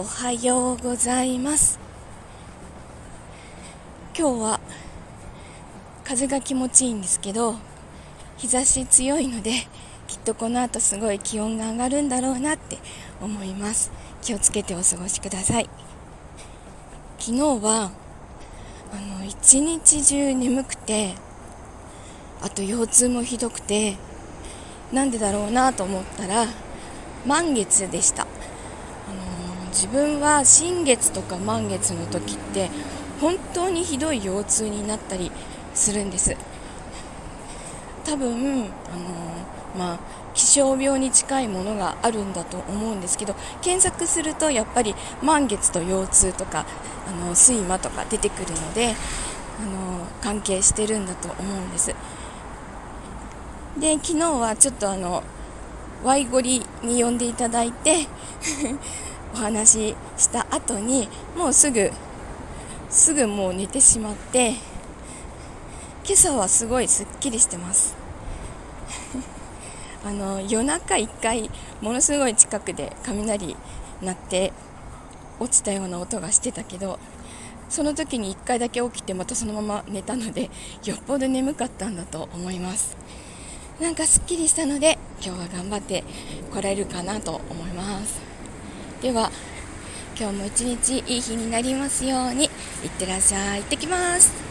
おはようございます。今日は風が気持ちいいんですけど日差し強いのできっとこの後すごい気温が上がるんだろうなって思います。気をつけてお過ごしください。昨日はあの一日中眠くてあと腰痛もひどくてなんでだろうなと思ったら満月でした、自分は新月とか満月の時って本当にひどい腰痛になったりするんです。多分、あのー、まあ、気象病に近いものがあるんだと思うんですけど検索するとやっぱり満月と腰痛とかあの睡魔とか出てくるのであの関係してるんだと思うんです。で昨日はちょっとあのワイゴリに呼んでいただいてお話しした後にもうすぐすぐもう寝てしまって今朝はすごいすっきりしてます。あの夜中1回ものすごい近くで雷鳴って落ちたような音がしてたけどその時に1回だけ起きてまたそのまま寝たのでよっぽど眠かったんだと思います。なんかすっきりしたので今日は頑張って来られるかなと思います。では今日も一日いい日になりますようにいってらっしゃい。行ってきます。